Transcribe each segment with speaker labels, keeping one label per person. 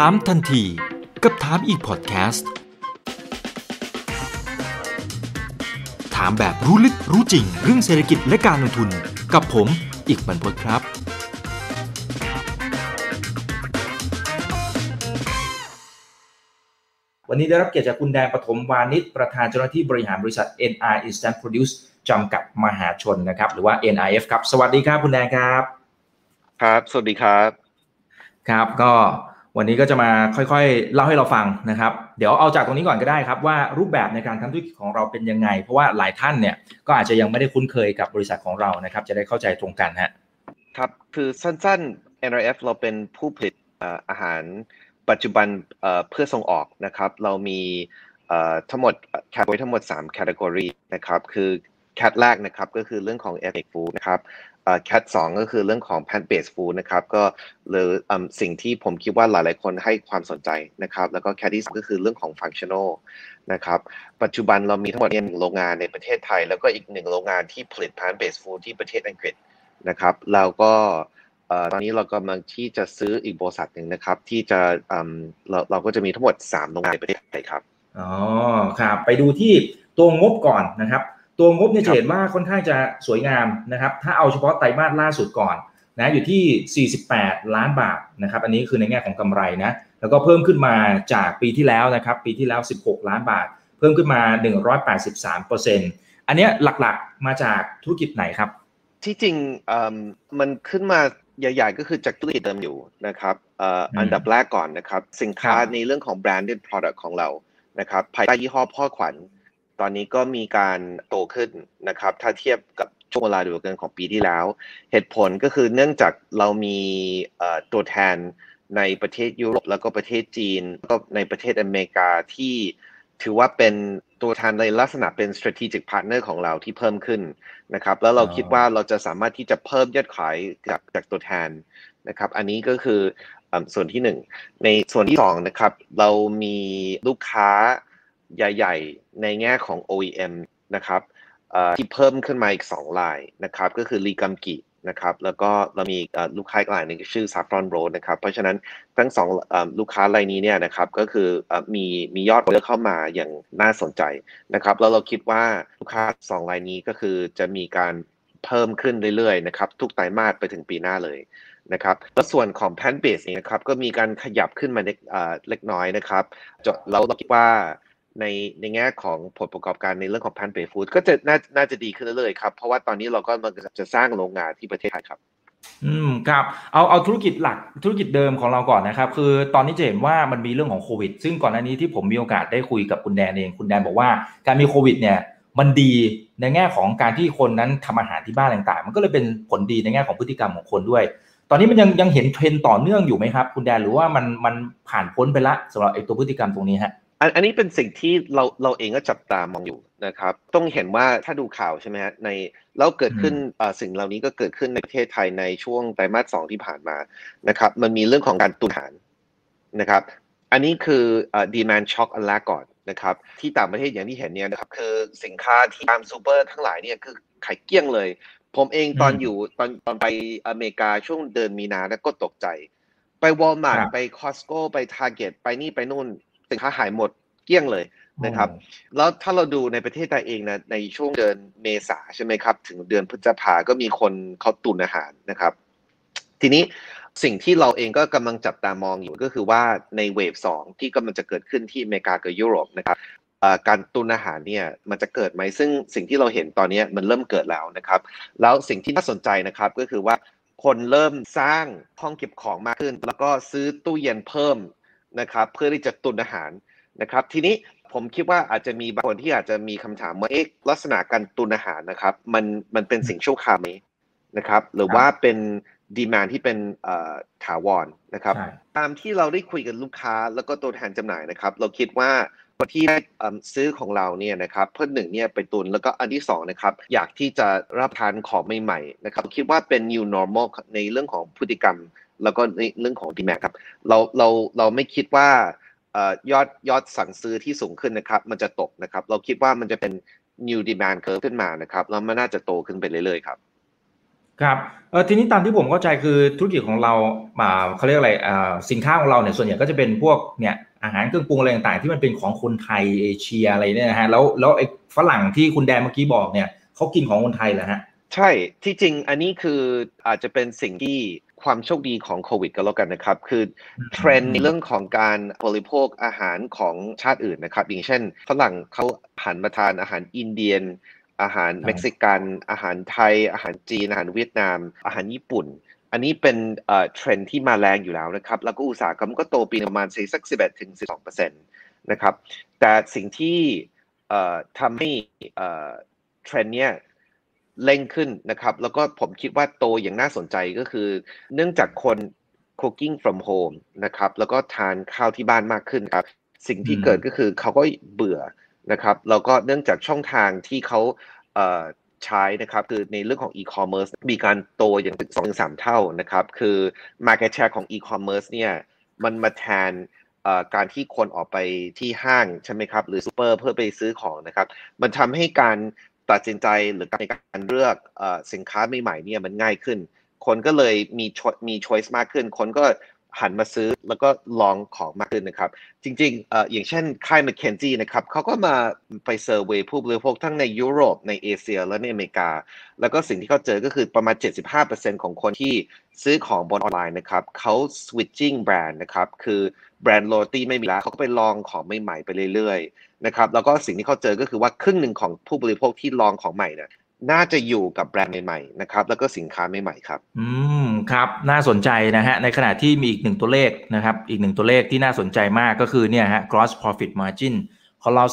Speaker 1: ถามทันที กับถามอีกพอดแคสต์ ถามแบบรู้ลึกรู้จริง เรื่องเศรษฐกิจและการลงทุนกับผมอีกบรรพตครับ
Speaker 2: วันนี้ได้รับเกียรติจากคุณแดงปฐมวานิชประธานเจ้าหน้าที่บริหารบริษัท NR Instant Produce จำกัดมหาชนนะครับ หรือว่า NIF ครับ สวัสดีครับคุณแดงครับ
Speaker 3: ครับ สวัสดีครับ
Speaker 2: ครับก็ วันนี้ก็จะมาค่อยๆ เล่าให้เราฟังนะครับ เดี๋ยวเอาจากตรงนี้ก่อนก็ได้ครับว่ารูปแบบในการทำธุรกิจของเราเป็นยังไง เพราะว่าหลายท่านเนี่ยก็อาจจะยังไม่ได้คุ้นเคยกับบริษัทของเรานะครับ จะได้เข้าใจตรงกันฮะ
Speaker 3: ครับคือสั้นๆ NRF เราเป็นผู้ผลิตอาหารปัจจุบันเพื่อส่งออกนะครับ เรามีทั้งหมดแคตไว้ทั้งหมด3แคตตากรีนะครับ คือแคตแรกนะครับก็คือเรื่องของ ethnic food นะครับ แคทสองก็คือเรื่องของ plant based food นะครับก็เลยสิ่งที่ผมคิดว่าหลายๆคนให้ความสนใจนะครับ แล้วก็แคทที่สก็คือเรื่องของ functional นะครับ ปัจจุบันเรามีทั้งหมดเนี่ยหนึ่งโรงงานในประเทศไทย แล้วก็อีกหนึ่งโรงงานที่ผลิต plant based food ที่ประเทศอังกฤษนะครับแล้วก็ตอนนี้เรากำลังที่จะซื้ออีกบริษัทหนึ่งนะครับ ที่จะเราเราก็จะมีทั้งหมด 3 โรงงานในประเทศไทยครับ
Speaker 2: อ๋อครับไปดูที่ตัวงบก่อนนะครับ ตัวงบเนี่ยจะเห็นว่าค่อนข้างจะสวยงามนะครับ ถ้าเอาเฉพาะไตรมาสล่าสุดก่อนนะอยู่ที่ 48 ล้านบาทนะครับ อันนี้คือในแง่ของกำไรนะ แล้วก็เพิ่มขึ้นมาจากปีที่แล้วนะครับ ปีที่แล้ว 16 ล้านบาท เพิ่มขึ้นมา 183เปอร์เซ็นต์อันนี้หลักๆมาจากธุรกิจไหนครับ
Speaker 3: ที่จริงมันขึ้นมาใหญ่ๆก็คือจากธุรกิจเดิมอยู่นะครับอันดับแรกก่อนนะครับ สินค้าในเรื่องของ branded product ของเรานะครับภายใต้ยี่ห้อพ่อขวัญ ตอนนี้ก็มีการโตขึ้นนะครับ ถ้าเทียบกับช่วงเวลาเดียวกันของปีที่แล้ว เหตุผลก็คือเนื่องจากเรามีตัวแทนในประเทศยุโรปแล้วก็ประเทศจีนก็ในประเทศอเมริกาที่ถือว่าเป็นตัวแทนในลักษณะเป็น strategic partner ของเราที่เพิ่มขึ้นนะครับ แล้วเราคิดว่าเราจะสามารถที่จะเพิ่มยอดขายจากจากตัวแทนนะครับ อันนี้ก็คือส่วนที่หนึ่งในส่วนที่สองนะครับ เรามีลูกค้า ใหญ่ ๆ ในแง่ของ OEM นะครับที่เพิ่มขึ้นมาอีก 2 ลายนะครับ ก็คือลีกัมกินะครับแล้วก็เรามีลูกค้าอีกรายหนึ่งชื่อ Saffron Road นะครับ เพราะฉะนั้นทั้งสองลูกค้ารายนี้เนี่ยนะครับก็คือมีมียอดเลือกเข้ามาอย่างน่าสนใจนะครับแล้วเราคิดว่าลูกค้าสองรายนี้ก็คือจะมีการเพิ่มขึ้นเรื่อยๆนะครับทุกไตรมาสไปถึงปีหน้าเลยนะครับแล้วส่วนของแพนเบสเนี่ยนะครับก็มีการขยับขึ้นมาเล็กเล็กน้อยนะครับเราคิดว่า ในในแง่ของผลประกอบการในเรื่องของพันเบฟูดก็จะน่าน่าจะดีขึ้นเรื่อยๆครับ เพราะว่าตอนนี้เราก็มันจะสร้างโรงงานที่ประเทศไทยครับ
Speaker 2: อืมครับเอาเอาธุรกิจหลักธุรกิจเดิมของเราก่อนนะครับ คือตอนนี้จะเห็นว่ามันมีเรื่องของโควิด ซึ่งก่อนหน้านี้ที่ผมมีโอกาสได้คุยกับคุณแดนเองคุณแดนบอกว่าการมีโควิด เนี่ยมันดีในแง่ของการที่คนนั้นทำอาหารที่บ้านต่างๆ มันก็เลยเป็นผลดีในแง่ของพฤติกรรมของคนด้วย ตอนนี้มันยังยังเห็นเทรนต่อเนื่องอยู่ไหมครับ คุณแดนหรือว่ามันมันผ่านพ้นไปละสำหรับไอ้ตัวพฤติกรรมตรงนี้ฮะ
Speaker 3: อันนี้เป็นสิ่งที่เราเราเองก็จับตามองอยู่นะครับ ต้องเห็นว่าถ้าดูข่าวใช่ไหมฮะในแล้วเกิดขึ้นสิ่งเหล่านี้ก็เกิดขึ้นในประเทศไทยในช่วงไตรมาสสองที่ผ่านมานะครับ มันมีเรื่องของการตุนหารนะครับ อันนี้คือ demand shock อันแรกก่อนนะครับ ที่ต่างประเทศอย่างที่เห็นเนี่ยนะครับ คือสินค้าที่ตามซูเปอร์ทั้งหลายเนี่ยคือขายเกลี้ยงเลย ผมเองตอนอยู่ตอนตอนไปอเมริกาช่วงเดือนมีนาแล้วก็ตกใจ ไปวอลมาร์ทไปคอสโก้ไปทาร์เก็ตไปนี่ไปนู่น สินค้าหายหมดเกลี้ยงเลยนะครับ แล้วถ้าเราดูในประเทศไทยเองนะในช่วงเดือนเมษาใช่ไหมครับ ถึงเดือนพฤษภาก็มีคนเขาตุนอาหารนะครับ ทีนี้สิ่งที่เราเองก็กำลังจับตามองอยู่ก็คือว่าในเวฟสองที่กำลังจะเกิดขึ้นที่อเมริกากับยุโรปนะครับการตุนอาหารเนี่ยมันจะเกิดไหมซึ่งสิ่งที่เราเห็นตอนนี้มันเริ่มเกิดแล้วนะครับ แล้วสิ่งที่น่าสนใจนะครับก็คือว่าคนเริ่มสร้างห้องเก็บของมากขึ้น แล้วก็ซื้อตู้เย็นเพิ่ม นะครับเพื่อที่จะตุนอาหารนะครับ ทีนี้ผมคิดว่าอาจจะมีบางคนที่อาจจะมีคำถามว่าเอ๊ะลักษณะการตุนอาหารนะครับมันมันเป็นสิ่งชั่วคราวไหมนะครับ หรือว่าเป็นดีมานที่เป็นถาวรนะครับตามที่เราได้คุยกับลูกค้าแล้วก็ตัวแทนจำหน่ายนะครับ เราคิดว่าคนที่ซื้อของเราเนี่ยนะครับเพื่อหนึ่งเนี่ยไปตุนแล้วก็อันที่สองนะครับอยากที่จะรับทานของใหม่ๆนะครับคิดว่าเป็น new normal ในเรื่องของพฤติกรรม แล้วก็ในเรื่องของดีแมครับเราเราเราไม่คิดว่ายอดยอดสั่งซื้อที่สูงขึ้นนะครับ มันจะตกนะครับ เราคิดว่ามันจะเป็น new demand curve ขึ้นมานะครับแล้วมันน่าจะโตขึ้นไปเรื่อยๆครับ
Speaker 2: ครับเออทีนี้ตามที่ผมเข้าใจคือธุรกิจของเราอ่าเขาเรียกอะไรอ่าสินค้าของเราเนี่ยส่วนใหญ่ก็จะเป็นพวกเนี่ยอาหารเครื่องปรุงอะไรต่างๆที่มันเป็นของคนไทยเอเชียอะไรเนี่ยนะฮะแล้วแล้วไอ้ฝรั่งที่คุณแดนเมื่อกี้บอกเนี่ยเขากินของคนไทยเหรอฮะ
Speaker 3: ใช่ที่จริงอันนี้คืออาจจะเป็นสิ่งที่ ความโชคดีของโควิดก็แล้วกันนะครับ คือเทรนด์ในเรื่องของการบริโภคอาหารของชาติอื่นนะครับ อย่างเช่นฝรั่งเขาหันมาทานอาหาร Indian อาหารเม็กซิกัน อาหารไทย อาหารจีน อาหารเวียดนาม อาหารญี่ปุ่น อันนี้เป็นเอ่อเทรนด์ที่มาแรงอยู่แล้วนะครับ แล้วก็อุตสาหกรรมก็โตปีประมาณสัก11ถึง12เปอร์เซ็นต์นะครับ แต่สิ่งที่เอ่อทำให้เอ่อเทรนด์เนี้ย เร่งขึ้นนะครับ แล้วก็ผมคิดว่าโตอย่างน่าสนใจก็คือ เนื่องจากคน cooking from home นะครับ แล้วก็ทานข้าวที่บ้านมากขึ้นครับ สิ่งที่เกิดก็คือเขาก็เบื่อนะครับ แล้วก็เนื่องจากช่องทางที่เขาเใช้นะครับ คือในเรื่องของ e-commerce มีการโตอย่างถึงสองถึงสามเท่านะครับ คือ market share ของ e-commerce เนี่ย มันมาแทนการที่คนออกไปที่ห้างใช่ไหมครับ หรือซูเปอร์เพื่อไปซื้อของนะครับ มันทำให้การ ตัดสินใจหรือในการเลือกอสินค้าใหม่ๆเนี่ยมันง่ายขึ้น คนก็เลยมีชมี choice มากขึ้น คนก็หันมาซื้อแล้วก็ลองของมากขึ้นนะครับ จริงๆออย่างเช่นค่าย McKinsey นะครับเขาก็มาไปเซอร์เวยผู้บริโภคทั้งในยุโรปในเอเชีย และในอเมริกา แล้วก็สิ่งที่เขาเจอก็คือประมาณ 75%ของคนที่ซื้อของบนออนไลน์นะครับเขา switching แบรนด์นะครับ คือแบรนด์ loyalty ไม่มีแล้วเขาก็ไปลองของใหม่ๆไปเรื่อยๆ นะครับแล้วก็สิ่งที่เขาเจอก็คือว่าครึ่งหนึ่งของผู้บริโภคที่ลองของใหม่เนี่ยน่าจะอยู่กับแบรนด์ใหม่ๆนะครับแล้วก็สินค้าใหม่ๆครับ
Speaker 2: อืมครับ น่าสนใจนะฮะในขณะที่มีอีกหนึ่งตัวเลขนะครับอีกหนึ่งตัวเลขที่น่าสนใจมากก็คือเนี่ยฮะ gross profit margin ของเรา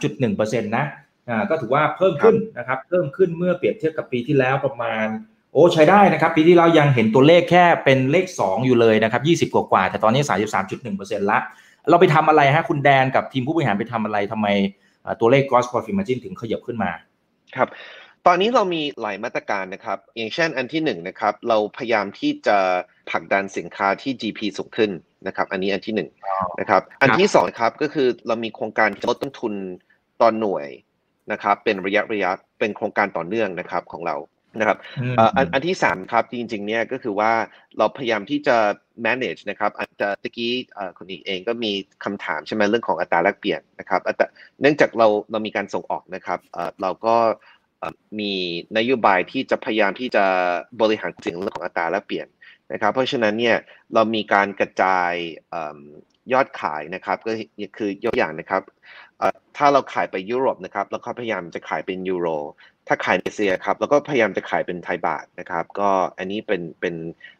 Speaker 2: 33.1%นะอ่าก็ถือว่าเพิ่มขึ้นนะครับเพิ่มขึ้นเมื่อเปรียบเทียบกับปีที่แล้วประมาณ โอ้ใช้ได้นะครับ ปีที่แล้วยังเห็นตัวเลขแค่เป็นเลข 2 อยู่เลยนะครับ 20 กว่าๆแต่ตอนนี้ 33.1%ละ เราไปทำอะไรฮะคุณแดนกับทีมผู้บริหารไปทำอะไรทำไมอ่าตัวเลข gross profit margin ถึงขยับขึ้นมา
Speaker 3: ครับตอนนี้เรามีหลายมาตรการนะครับ อย่างเช่นอันที่หนึ่งนะครับ เราพยายามที่จะผลักดันสินค้าที่ GP สูงขึ้นนะครับ อันนี้อันที่หนึ่งนะครับ อันที่สองครับก็คือเรามีโครงการลดต้นทุนต่อหน่วยนะครับ เป็นระยะระยะเป็นโครงการต่อเนื่องนะครับของเรา นะครับ
Speaker 2: อืม
Speaker 3: เอ่ออันอันที่สามครับจริงๆเนี่ยก็คือว่าเราพยายามที่จะ manage นะครับอาจจะตะกี้เอ่อคุณอีกเองก็มีคำถามใช่ไหมเรื่องของอัตราแลกเปลี่ยนนะครับอัตราเนื่องจากเราเรามีการส่งออกนะครับเอ่อเราก็เอ่อมีนโยบายที่จะพยายามที่จะบริหารสิ่งเรื่องของอัตราแลกเปลี่ยนนะครับ เพราะฉะนั้นเนี่ยเรามีการกระจายเอิ่มยอดขายนะครับก็คือยกอย่างนะครับเอ่อ ถ้าเราขายไปยุโรปนะครับเราก็พยายามจะขายเป็นยูโร ถ้าขายในเอเชียครับแล้วก็พยายามจะขายเป็นไทยบาทนะครับ ก็อันนี้เป็นเป็น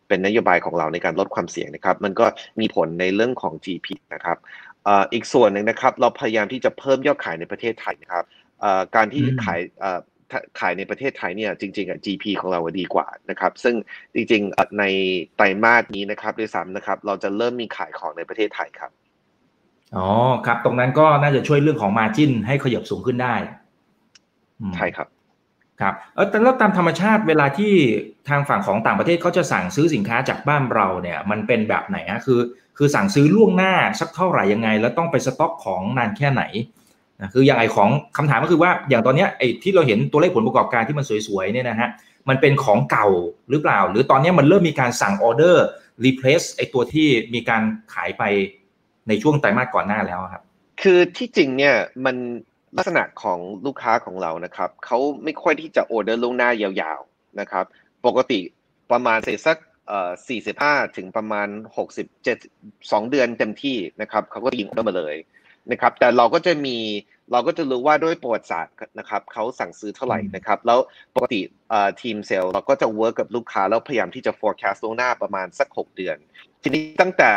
Speaker 3: เป็นนโยบายของเราในการลดความเสี่ยงนะครับ มันก็มีผลในเรื่องของ GP นะครับเอ่ออีกส่วนหนึ่งนะครับ เราพยายามที่จะเพิ่มยอดขายในประเทศไทยนะครับเอ่อการที่
Speaker 2: อืม
Speaker 3: ขายเอ่อถ้าขายในประเทศไทยเนี่ยจริงๆอะ GP ของเราอะดีกว่านะครับ ซึ่งจริงๆเอ่อในไตรมาสนี้นะครับด้วยซ้ำนะครับ เราจะเริ่มมีขายของในประเทศไทยครับ
Speaker 2: อ๋อครับ ตรงนั้นก็น่าจะช่วยเรื่องของ margin ให้ขยับสูงขึ้นได้อืม
Speaker 3: ใช่ครับ
Speaker 2: ครับเออแต่แล้วตามธรรมชาติเวลาที่ทางฝั่งของต่างประเทศเขาจะสั่งซื้อสินค้าจากบ้านเราเนี่ย มันเป็นแบบไหนฮะคือ คือสั่งซื้อล่วงหน้าสักเท่าไหร่ยังไง แล้วต้องไปสต็อกของนานแค่ไหนนะคืออย่างไอของคำถามก็คือว่าอย่างตอนเนี้ยไอ้ที่เราเห็นตัวเลขผลประกอบการที่มันสวยๆเนี่ยนะฮะมันเป็นของเก่าหรือเปล่า หรือตอนเนี้ยมันเริ่มมีการสั่งออเดอร์ replace ไอ้ตัวที่มีการขายไป ในช่วงไตรมาสก่อนหน้าแล้วครับ
Speaker 3: คือที่จริงเนี่ยมันลักษณะของลูกค้าของเรานะครับเขาไม่ค่อยที่จะออเดอร์ล่วงหน้ายาวๆนะครับ ปกติประมาณเศษสักเอ่อ45ถึงประมาณ67 2เดือนเต็มที่นะครับเขาก็ยิงออเดอร์มาเลย นะครับแต่เราก็จะมีเราก็จะรู้ว่าด้วยประวัติศาสตร์นะครับเขาสั่งซื้อเท่าไหร่นะครับแล้วปกติเอ่อทีมเซลล์เราก็จะ work กับลูกค้าแล้วพยายามที่จะ forecast ล่วงหน้าประมาณสัก 6 เดือน ทีนี้ตั้งแต่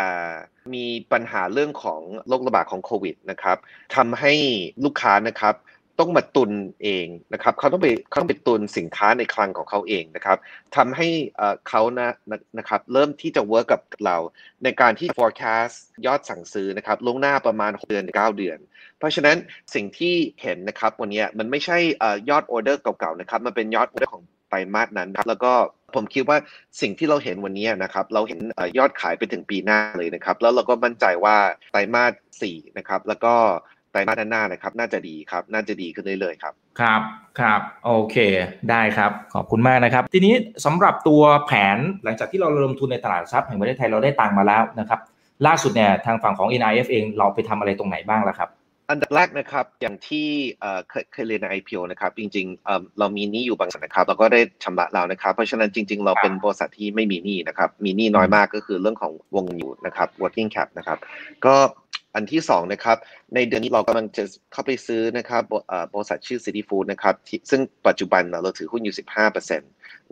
Speaker 3: มีปัญหาเรื่องของโรคระบาดของโควิดนะครับทำให้ลูกค้านะครับ ต้องมาตุนเองนะครับเขาต้องไปเขาต้องไปตุนสินค้าในคลังของเขาเองนะครับทำให้เขานะนะครับเริ่มที่จะ work กับเราในการที่ forecast ยอดสั่งซื้อนะครับล่วงหน้าประมาณ 6 เดือน 9 เดือน เพราะฉะนั้นสิ่งที่เห็นนะครับวันนี้มันไม่ใช่ยอดออเดอร์เก่าๆนะครับมันเป็นยอดออเดอร์ของไตรมาสนั้นครับแล้วก็ผมคิดว่าสิ่งที่เราเห็นวันนี้นะครับเราเห็นยอดขายไปถึงปีหน้าเลยนะครับแล้วเราก็มั่นใจว่าไตรมาส4นะครับแล้วก็ ไตรมาสหน้านะครับ น่าจะดีครับ น่าจะดีขึ้นเรื่อยๆครับ
Speaker 2: ครับครับโอเค ได้ครับ ขอบคุณมากนะครับ ทีนี้สำหรับตัวแผนหลังจากที่เราลงทุนในตลาดทรัพย์แห่งประเทศไทยเราได้ตังมาแล้วนะครับ ล่าสุดเนี่ยทางฝั่งของ NIF เองเราไปทำอะไรตรงไหนบ้างแล้วครับ
Speaker 3: อันดับแรกนะครับอย่างที่เคยเคยเรียนใน IPO นะครับจริงๆเรามีหนี้อยู่บางส่วนนะครับเราก็ได้ชำระแล้วนะครับ เพราะฉะนั้นจริง ๆ เราเป็นบริษัทที่ไม่มีหนี้นะครับมีหนี้น้อยมากก็คือเรื่องของวงเงินอยู่นะครับ working cap นะครับก็ อันที่สองนะครับ ในเดือนนี้เรากำลังจะเข้าไปซื้อนะครับบริษัทชื่อ City Food นะครับซึ่งปัจจุบันเราถือหุ้นอยู่ 15%น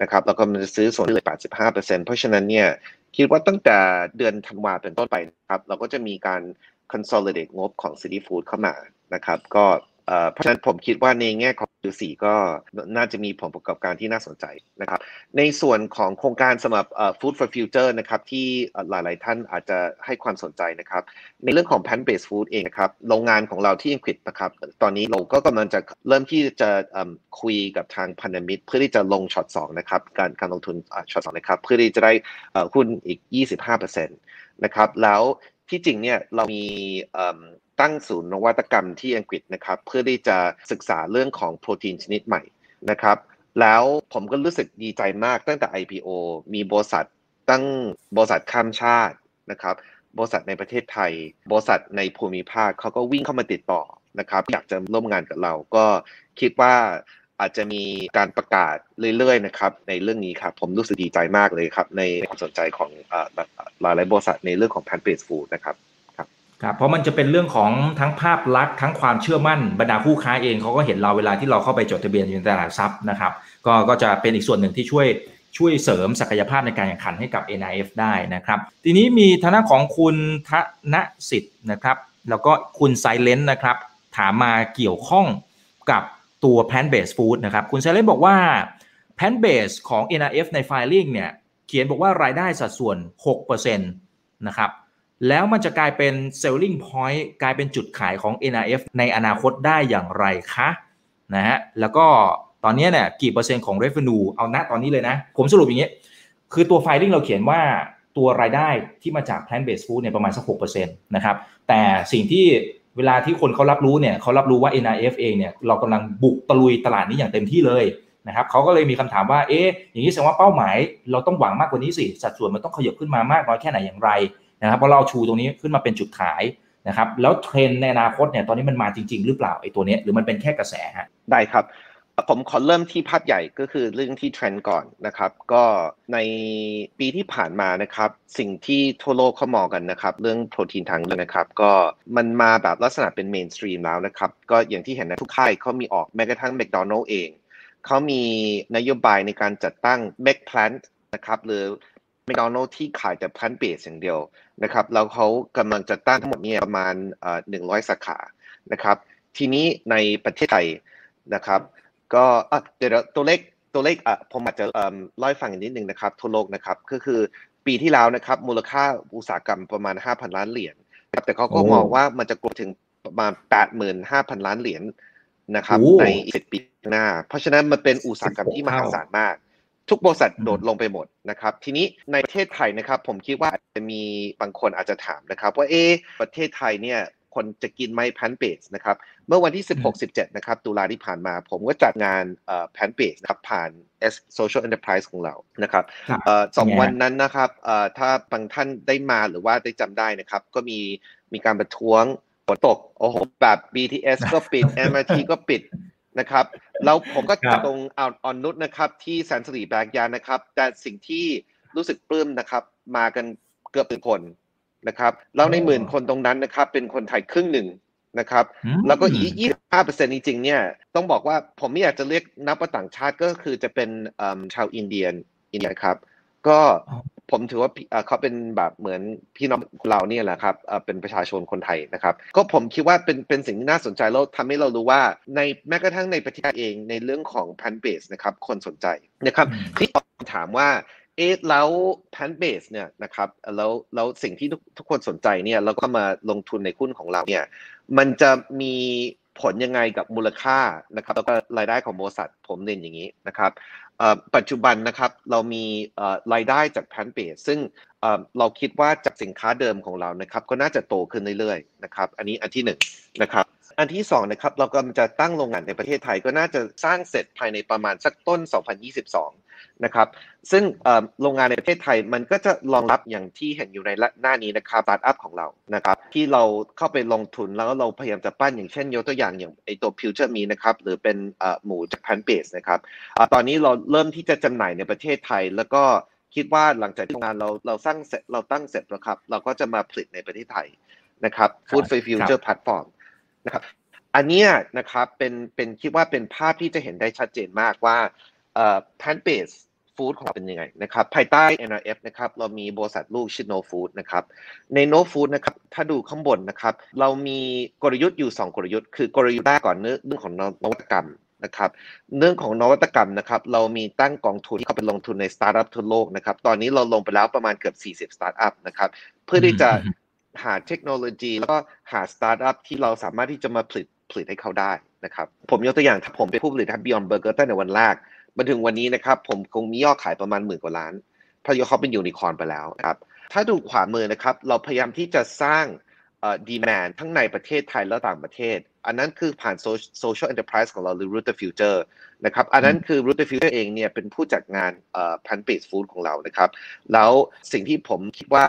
Speaker 3: ะครับแล้วก็มันจะซื้อส่วนที่เหลือ85%เพราะฉะนั้นเนี่ยคิดว่าตั้งแต่เดือนธันวาเป็นต้นไปนครับ เราก็จะมีการ consolidate งบของ City Food เข้ามานะครับ ก็ เพราะฉะนั้นผมคิดว่าในแง่ของ Q4 ก็น่าจะมีผลประกอบการที่น่าสนใจนะครับ ในส่วนของโครงการสำหรับ Food for Future นะครับที่หลาย ๆ ท่านอาจจะให้ความสนใจนะครับ ในเรื่องของ plant based food เองนะครับโรงงานของเราที่อังกฤษนะครับ ตอนนี้เราก็กำลังจะเริ่มที่จะคุยกับทางพันธมิตร เพื่อที่จะลงช็อตสองนะครับการการลงทุนช็อตสองนะครับเพื่อที่จะได้หุ้นอีก 25%นะครับแล้วที่จริงเนี่ยเรามี ตั้งศูนย์นวัตกรรมที่อังกฤษนะครับเพื่อที่จะศึกษาเรื่องของโปรตีนชนิดใหม่นะครับแล้วผมก็รู้สึกดีใจมากตั้งแต่ IPO มีบริษัทตั้งบริษัทข้ามชาตินะครับบริษัทในประเทศไทยบริษัทในภูมิภาคเขาก็วิ่งเข้ามาติดต่อนะครับอยากจะร่วมงานกับเราก็คิดว่าอาจจะมีการประกาศเรื่อยๆนะครับในเรื่องนี้ครับผมรู้สึกดีใจมากเลยครับในความสนใจของหลายๆบริษัทในเรื่องของ plant based food นะครับ
Speaker 2: ครับเพราะมันจะเป็นเรื่องของทั้งภาพลักษณ์ทั้งความเชื่อมั่นบรรดาผู้ค้าเองเขาก็เห็นเราเวลาที่เราเข้าไปจดทะเบียนอยู่ในตลาดทรัพย์นะครับ ก็ก็จะเป็นอีกส่วนหนึ่งที่ช่วยช่วยเสริมศักยภาพในการแข่งขันให้กับ NIF ได้นะครับ ทีนี้มีทางของคุณธนสิทธิ์นะครับ แล้วก็คุณไซเลนต์นะครับ ถามมาเกี่ยวข้องกับตัว plant based food นะครับ คุณไซเลนต์บอกว่า plant based ของ NIF ใน filing เนี่ยเขียนบอกว่ารายได้สัดส่วน 6%นะครับ แล้วมันจะกลายเป็น selling point กลายเป็นจุดขายของ NRF ในอนาคตได้อย่างไรคะนะฮะแล้วก็ตอนนี้เนี่ยกี่เปอร์เซ็นต์ของ revenue เอาณตอนนี้เลยนะ ผมสรุปอย่างนี้คือตัว filing เราเขียนว่าตัวรายได้ที่มาจาก plant based food เนี่ยประมาณสัก6%นะครับแต่สิ่งที่เวลาที่คนเขารับรู้เนี่ยเขารับรู้ว่า NRF เองเนี่ยเรากำลังบุกตะลุยตลาดนี้อย่างเต็มที่เลยนะครับเขาก็เลยมีคำถามว่าเอ๊ะอย่างนี้แสดงว่าเป้าหมาย เราต้องหวังมากกว่านี้สิสัดส่วนมันต้องขยับขึ้นมามากน้อยแค่ไหนอย่างไร นะครับเพราะเราชูตรงนี้ขึ้นมาเป็นจุดขายนะครับแล้วเทรนในอนาคตเนี่ยตอนนี้มันมาจริง ๆ หรือเปล่าไอ้ตัวนี้หรือมันเป็นแค่กระแสฮะ
Speaker 3: ได้ครับ ผมขอเริ่มที่ภาพใหญ่ก็คือเรื่องที่เทรนด์ก่อนนะครับ ก็ในปีที่ผ่านมานะครับ สิ่งที่ทั่วโลกเขามองกันนะครับ เรื่องโปรตีนทางเลือกนะครับ ก็มันมาแบบลักษณะเป็น mainstream แล้วนะครับ ก็อย่างที่เห็นนะทุกค่ายเขามีออกแม้กระทั่งแมคโดนัลด์เองเขามีนโยบายในการจัดตั้ง McPlant นะครับหรือ แมคโดนัลด์ที่ขายแต่ plant-based อย่างเดียวนะครับแล้วเขากำลังจะตั้งทั้งหมดเนี่ยประมาณหนึ่งร้อยสาขานะครับทีนี้ในประเทศไทยนะครับ ก็เดี๋ยวตัวเลขตัวเลขอะผมอาจจะเล่าให้ฟังอีกนิดนึงนะครับทั่วโลกนะครับก็คือปีที่แล้วนะครับมูลค่าอุตสาหกรรมประมาณ 5,000 ล้านเหรียญแต่เขาก็มองว่ามันจะกลถึงประมาณ 85,000 ล้านเหรียญนะครับในอีกปีหน้า เพราะฉะนั้นมันเป็นอุตสาหกรรมที่มหาศาลมาก ทุกบริษัทโดดลงไปหมดนะครับ ทีนี้ในประเทศไทยนะครับ ผมคิดว่าจะมีบางคนอาจจะถามนะครับ ว่าเอ๊ประเทศไทยเนี่ยคนจะกินไหมแพนเบสนะครับเมื่อวันที่ 16-17 นะครับ ตุลาที่ผ่านมา ผมก็จัดงานแพนเบสนะครับผ่าน S Social Enterprise ของเรานะครับสองวันนั้นนะครับถ้าบางท่านได้มาหรือว่าได้จำได้นะครับ ก็มีมีการประท้วงฝนตก โอ้โหแบบ BTS ก็ปิด MRT ก็ปิด นะครับ แล้วผมก็ตรงอ่อนนุชนะครับที่แสนสิริแบกยานนะครับ แต่สิ่งที่รู้สึกปลื้มนะครับ มากันเกือบถึงคนนะครับแล้วในหมื่นคนตรงนั้นนะครับ เป็นคนไทยครึ่งหนึ่งนะครับ แล้วก็อีกยี่ห้าเปอร์เซ็นต์จริงๆเนี่ยต้องบอกว่าผมไม่อยากจะเรียกนับว่าต่างชาติก็คือจะเป็นชาวอินเดียนอินเดียครับ ก็ผมถือว่าเขาเป็นแบบเหมือนพี่น้องเราเนี่ยแหละครับเป็นประชาชนคนไทยนะครับ ก็ผมคิดว่าเป็นเป็นสิ่งที่น่าสนใจแล้วทำให้เรารู้ว่าในแม้กระทั่งในประเทศเองในเรื่องของพันเบสนะครับคนสนใจนะครับที่ถามว่าเอ๊ะแล้วพันเบสเนี่ยนะครับแล้วแล้วสิ่งที่ทุกทุกคนสนใจเนี่ยแล้วก็มาลงทุนในหุ้นของเราเนี่ยมันจะมีผลยังไงกับมูลค่านะครับแล้วก็รายได้ของบริษัทผมเน้นอย่างนี้นะครับ ปัจจุบันนะครับเรามีรายได้จากแพนเบสซึ่งเราคิดว่าจากสินค้าเดิมของเรานะครับก็น่าจะโตขึ้นเรื่อยๆนะครับอันนี้อันที่หนึ่งนะครับอันที่สองนะครับเรากำลังจะตั้งโรงงานในประเทศไทยก็น่าจะสร้างเสร็จภายในประมาณสักต้น 2022 นะครับซึ่งโรงงานในประเทศไทยมันก็จะรองรับอย่างที่เห็นอยู่ในหน้านี้นะครับสตาร์ทอัพของเรานะครับที่เราเข้าไปลงทุนแล้วเราพยายามจะปั้นอย่างเช่นยกตัวอย่างอย่างไอตัว Phuture Meat ะครับหรือเป็นหมูจาก plant-based นะครับตอนนี้เราเริ่มที่จะจำหน่ายในประเทศไทย แล้วก็คิดว่าหลังจากที่โรงงานเราเราสร้างเสร็จเราตั้งเสร็จแล้วครับเราก็จะมาผลิตในประเทศไทยนะครับ Food for Future Platform นะครับอันนี้นะครับเป็นเป็นคิดว่าเป็นภาพที่จะเห็นได้ชัดเจนมากว่า เอ่อ plant based food ของเราเป็นยังไงนะครับภายใต้ NRF นะครับเรามีบริษัทลูกชื่อ No Food นะครับใน No Food นะครับถ้าดูข้างบนนะครับเรามีกลยุทธ์อยู่ 2 กลยุทธ์ คือกลยุทธ์แรกก่อนเรื่องของนวัตกรรมนะครับเรื่องของนวัตกรรมนะครับเรามีตั้งกองทุนที่เข้าไปลงทุนในสตาร์ทอัพทั่วโลกนะครับตอนนี้เราลงไปแล้วประมาณเกือบ 40สตาร์ทอัพนะครับเพื่อที่จะหาเทคโนโลยีแล้วก็หาสตาร์ทอัพที่เราสามารถที่จะมาผลิตผลิตให้เขาได้นะครับผมยกตัวอย่างถ้าผมเป็นผู้ผลิตให้กับ Beyond Burger ตั้งแต่วันแรก มาถึงวันนี้นะครับ ผมคงมียอดขายประมาณหมื่นกว่าล้านเพราะเขาเป็นยูนิคอร์นไปแล้วครับถ้าดูขวามือนะครับ เราพยายามที่จะสร้าง demand ทั้งในประเทศไทยและต่างประเทศ อันนั้นคือผ่าน social enterprise ของเราหรือ Root the Future นะครับ อันนั้นคือ Root the Future เองเนี่ยเป็นผู้จัดงานพันเปสฟู้ดของเรานะครับ แล้วสิ่งที่ผมคิดว่า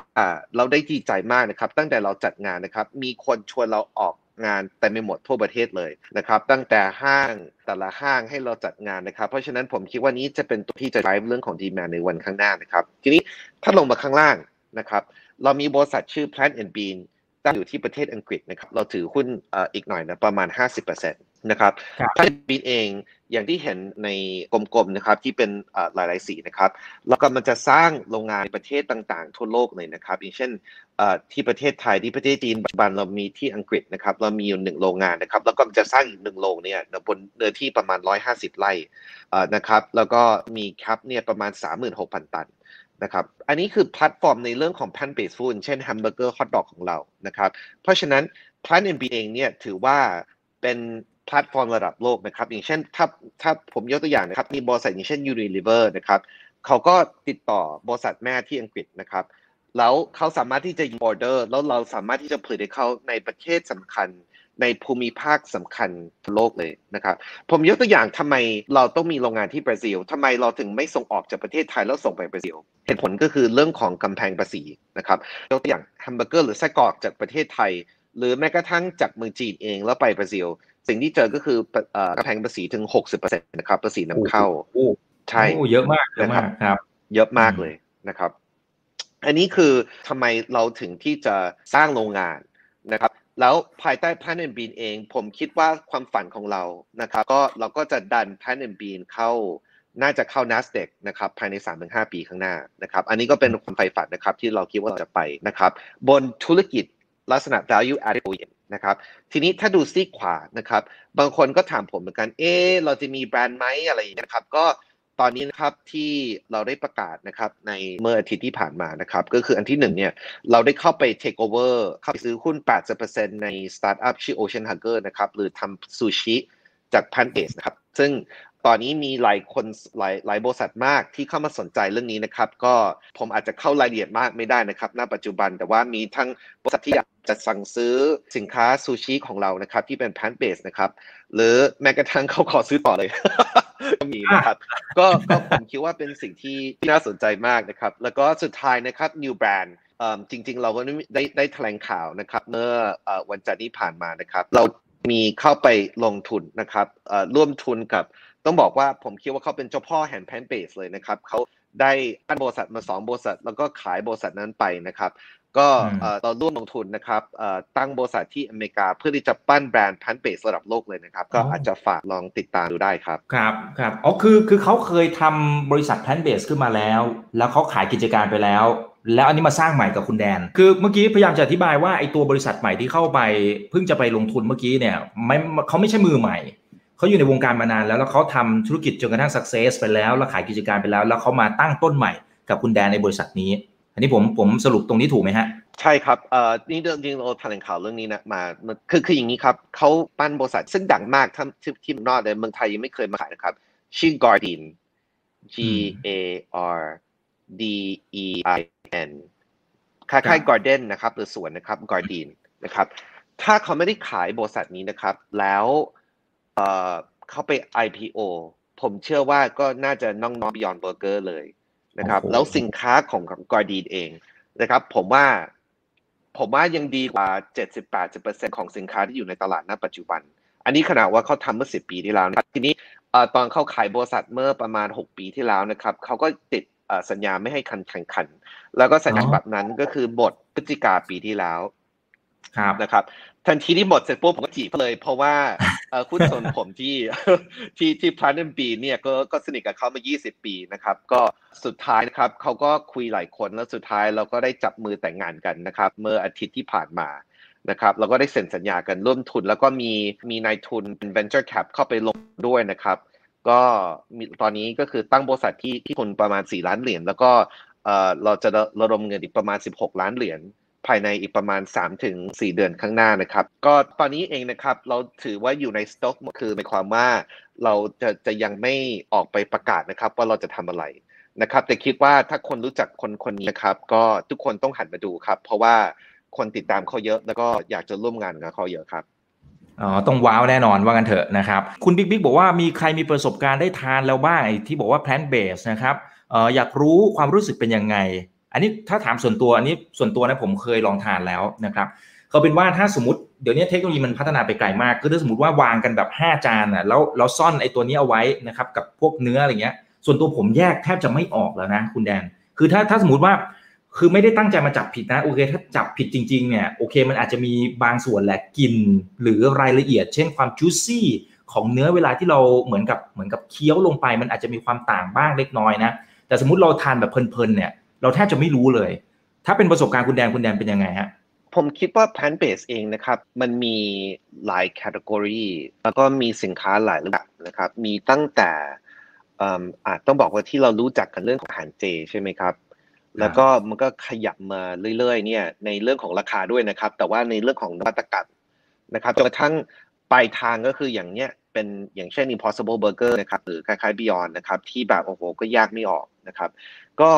Speaker 3: เราได้ดีใจมากนะครับ ตั้งแต่เราจัดงานนะครับ มีคนชวนเราออก งานแต่ไม่หมดทั่วประเทศเลยนะครับตั้งแต่ห้างแต่ละห้างให้เราจัดงานนะครับ เพราะฉะนั้นผมคิดว่านี้จะเป็นตัวที่จะ drive เรื่องของดีมนในวันข้างหน้านะครับ ทีนี้ถ้าลงมาข้างล่างนะครับ เรามีบริษัทชื่อ Plant and Bean ตั้งอยู่ที่ประเทศอังกฤษนะครับ เราถือหุ้นอีกหน่อยนะประมาณ 50%นะครับand Bean เองอย่างที่เห็นในกลมๆนะครับที่เป็นหลายๆสีนะครับแล้วก็มันจะสร้างโรงงานในประเทศต่างๆ ทั่วโลกเลยนะครับ อย่างเช่นที่ประเทศไทยที่ประเทศจีนปัจจุบันเรามีที่อังกฤษนะครับเรามีอยู่หนึ่งโรงงานนะครับ แล้วก็จะสร้างอีกหนึ่งโรงเนี่ยบนเนื้อที่ประมาณ 150 ไร่นะครับ แล้วก็มี cap เนี่ยประมาณ 36,000 ตันนะครับ อันนี้คือแพลตฟอร์มในเรื่องของ plant-based food เช่นแฮมเบอร์เกอร์ฮอทดอกของเรานะครับ เพราะฉะนั้น Plant and Bean เองเนี่ยถือว่าเป็นแพลตฟอร์มระดับโลกนะครับ อย่างเช่นถ้าถ้าผมยกตัวอย่างนะครับ มีบริษัทอย่างเช่น Unilever นะครับเขาก็ติดต่อบริษัทแม่ที่อังกฤษนะครับ แล้วเขาสามารถที่จะออเดอร์ แล้วเราสามารถที่จะผลิตให้เขาในประเทศสำคัญ ในภูมิภาคสำคัญทั่วโลกเลยนะครับ ผมยกตัวอย่างทำไมเราต้องมีโรงงานที่บราซิลทำไมเราถึงไม่ส่งออกจากประเทศไทยแล้วส่งไปบราซิลเหตุผลก็คือเรื่องของกำแพงภาษีนะครับยกตัวอย่างแฮมเบอร์เกอร์หรือไส้กรอกจากประเทศไทยหรือแม้กระทั่งจากเมืองจีนเองแล้วไปบราซิล สิ่งที่เจอก็คือกำแพงภาษีถึง 60%นะครับภาษีนำเข้าใช่
Speaker 2: เยอะมากเยอะมากครับ
Speaker 3: เยอะมากเลยนะครับ อันนี้คือทำไมเราถึงที่จะสร้างโรงงานนะครับ แล้วภายใต้ Plant and Bean เอง ผมคิดว่าความฝันของเรานะครับ ก็เราก็จะดัน Plant and Bean เข้าน่าจะเข้า NASDAQ นะครับภายใน 3-5 ปีข้างหน้านะครับ อันนี้ก็เป็นความใฝ่ฝันนะครับที่เราคิดว่าเราจะไปนะครับ บนธุรกิจ ลักษณะ value added OEM นะครับ ทีนี้ถ้าดูซีกขวานะครับ บางคนก็ถามผมเหมือนกัน เออเราจะมีแบรนด์ไหมอะไรอย่างเงี้ครับ ก็ตอนนี้นะครับที่เราได้ประกาศนะครับในเมื่ออาทิตย์ที่ผ่านมานะครับ ก็คืออันที่หนึ่งเนี่ยเราได้เข้าไป take over เข้าไปซื้อหุ้น 80%ในสตาร์ทอัพชื่อ Ocean Hugger นะครับ หรือทำซูชิจากพันเอสนะครับ ซึ่ง ตอนนี้มีหลายคนหลายหลายบริษัทมากที่เข้ามาสนใจเรื่องนี้นะครับ ก็ผมอาจจะเข้ารายละเอียดมากไม่ได้นะครับ ณ ปัจจุบันแต่ว่ามีทั้งบริษัทที่อยากจะสั่งซื้อสินค้าซูชิของเรานะครับ ที่เป็นแพนเบสนะครับ หรือแม้กระทั่งเขาขอซื้อต่อเลยก็มีนะครับ ก็ก็ผมคิดว่าเป็นสิ่งที่น่าสนใจมากนะครับ แล้วก็สุดท้ายนะครับ New Brand จริง ๆ เราก็ได้ได้แถลงข่าวนะครับ เมื่อวันจันทร์ที่ผ่านมานะครับ เรามีเข้าไปลงทุนนะครับร่วมทุนกับ ต้องบอกว่าผมคิดว่าเขาเป็นเจ้าพ่อแห่ง plant-based เลยนะครับเขาได้ตั้งบริษัทมาสองบริษัท แล้วก็ขายบริษัทนั้นไปนะครับ ก็เราร่วมลงทุนนะครับตั้งบริษัทที่อเมริกาเพื่อที่จะปั้นแบรนด์ plant-based ระดับโลกเลยนะครับ ก็อาจจะฝากลองติดตามดูได้ครับ
Speaker 2: ครับครับอ๋อคือคือเขาเคยทำบริษัท plant-based ขึ้นมาแล้ว แล้วเขาขายกิจการไปแล้วแล้วอันนี้มาสร้างใหม่กับคุณแดน คือเมื่อกี้พยายามจะอธิบายว่าไอ้ตัวบริษัทใหม่ที่เข้าไปเพิ่งจะไปลงทุนเมื่อกี้เนี่ยไม่เขาไม่ใช่มือใหม่ เขาอยู่ในวงการมานานแล้วแล้วเขาทำธุรกิจจนกระทั่งสักเซสไปแล้วแล้วขายกิจการไปแล้ว แล้วเขามาตั้งต้นใหม่กับคุณแดนในบริษัทนี้ อันนี้ผมผมสรุปตรงนี้ถูกไหมฮะ
Speaker 3: ใช่ครับเอ่อนี่จริงๆเราแถลงข่าวเรื่องนี้นะมาคือคืออย่างนี้ครับเขาปั้นบริษัทซึ่งดังมากทั้งที่ที่นอกเลยเมืองไทยยังไม่เคยมาขายนะครับ ชื่อ Guardian G A R D E I N คล้ายๆ Garden นะครับหรือสวนนะครับ Guardian นะครับถ้าเขาไม่ได้ขายบริษัทนี้นะครับ แล้ว เเขาไป IPO ผมเชื่อว่าก็น่าจะน้องน้อง Beyond Burger เลยนะครับ แล้วสินค้าของกอร์ดีนเองนะครับ ผมว่าผมว่ายังดีกว่า 70-80%ของสินค้าที่อยู่ในตลาดณปัจจุบัน อันนี้ขนาดว่าเขาทำเมื่อ 10 ปีที่แล้วนะครับทีนี้ตอนเขาขายบริษัทเมื่อประมาณ 6 ปีที่แล้วนะครับเขาก็ติดสัญญาไม่ให้คันแข่งขัน แล้วก็สัญญาแบบนั้นก็คือบทพฤศจิกาปีที่แล้วนะครับ ทันทีที่หมดเสร็จปุ๊บผมก็ถีบเลย เพราะว่าคุณสนผมที่ที่ที่พลันบีเนี่ยก็ก็สนิทกับเขามา 20 ปีนะครับ ก็สุดท้ายนะครับเขาก็คุยหลายคนแล้วสุดท้ายเราก็ได้จับมือแต่งงานกันนะครับ เมื่ออาทิตย์ที่ผ่านมานะครับเราก็ได้เซ็นสัญญากันร่วมทุน แล้วก็มีมีนายทุนเป็น venture cap เข้าไปลงด้วยนะครับก็มีตอนนี้ก็คือตั้งบริษัทที่ที่คนประมาณ 4 ล้านเหรียญแล้วก็เราจะระดมเงินอีกประมาณ 16 ล้านเหรียญ ภายในอีกประมาณ 3-4 เดือนข้างหน้านะครับ ก็ตอนนี้เองนะครับเราถือว่าอยู่ในสต็อกคือหมายความว่าเราจะจะยังไม่ออกไปประกาศนะครับว่าเราจะทำอะไรนะครับ แต่คิดว่าถ้าคนรู้จักคนคนนี้นะครับ ก็ทุกคนต้องหันมาดูครับ เพราะว่าคนติดตามเขาเยอะแล้วก็อยากจะร่วมงานกับเขาเยอะครับ
Speaker 2: อ๋อต้องว้าวแน่นอนว่ากันเถอะนะครับ คุณบิ๊กบิ๊กบอกว่ามีใครมีประสบการณ์ได้ทานแล้วบ้างที่บอกว่า plant based นะครับเอออยากรู้ความรู้สึกเป็นยังไง อันนี้ถ้าถามส่วนตัวอันนี้ส่วนตัวนะผมเคยลองทานแล้วนะครับเขาเป็นว่าถ้าสมมติเดี๋ยวนี้เทคโนโลยีมันพัฒนาไปไกลมากคือถ้าสมมติว่าวางกันแบบ 5 จานอะแล้วเราซ่อนไอ้ตัวนี้เอาไว้นะครับกับพวกเนื้ออะไรเงี้ย ส่วนตัวผมแยกแทบจะไม่ออกแล้วนะคุณแดน คือถ้าถ้าสมมติว่าคือไม่ได้ตั้งใจมาจับผิดนะโอเคถ้าจับผิดจริงๆเนี่ยโอเค มันอาจจะมีบางส่วนแหละกลิ่นหรือรายละเอียด เช่นความจูซี่ของเนื้อเวลาที่เราเหมือนกับเหมือนกับเคี้ยวลงไป มันอาจจะมีความต่างบ้างเล็กน้อยนะแต่สมมติเราทานแบบเพลินๆเนี่ย เราแทบจะไม่รู้เลย ถ้าเป็นประสบการณ์คุณแดงคุณแดงเป็นยังไงฮะ
Speaker 3: ผมคิดว่า plant based เองนะครับ มันมีหลายแคตตากรีแล้วก็มีสินค้าหลายรูปแบบนะครับ มีตั้งแต่อาจต้องบอกว่าที่เรารู้จักกันเรื่องของอาหารเจใช่ไหมครับ แล้วก็มันก็ขยับมาเรื่อยๆเนี่ยในเรื่องของราคาด้วยนะครับ แต่ว่าในเรื่องของนวัตกรรมนะครับจนกระทั่งปลายทางก็คืออย่างเนี้ยเป็นอย่างเช่น impossible burger นะครับหรือคล้ายๆ beyond นะครับที่แบบโอ้โหก็ยากไม่ออกนะครับ ก็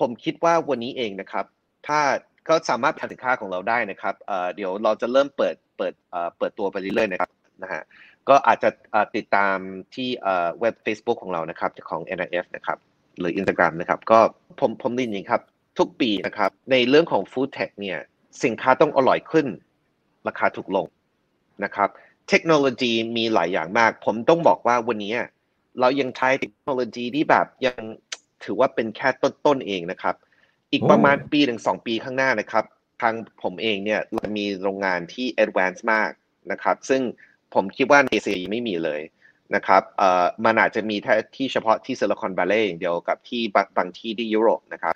Speaker 3: ผมคิดว่าวันนี้เองนะครับ ถ้าก็สามารถผ่านสินค้าของเราได้นะครับเดี๋ยวเราจะเริ่มเปิดเปิดเปิดตัวไปเรื่อยๆนะครับนะฮะก็อาจจะติดตามที่เว็บ Facebook ของเรานะครับของ NIF นะครับหรือ Instagram นะครับ ก็ผมผมดินยิงครับ ทุกปีนะครับ ในเรื่องของ Food Tech เนี่ยสินค้าต้องอร่อยขึ้น ราคาถูกลงนะครับ เทคโนโลยีมีหลายอย่างมาก ผมต้องบอกว่าวันนี้เรายังใช้เทคโนโลยีที่แบบยัง ถือว่าเป็นแค่ต้นๆเองนะครับ อีกประมาณปีหนึ่งสองปีข้างหน้านะครับ ทางผมเองเนี่ยเรามีโรงงานที่ advanced มากนะครับ ซึ่งผมคิดว่าในเอเชียไม่มีเลยนะครับเอ่อมันอาจจะมีแค่ที่เฉพาะที่ซิลิคอนวัลเลย์อย่างเดียวกับที่บางที่ที่ยุโรปนะครับ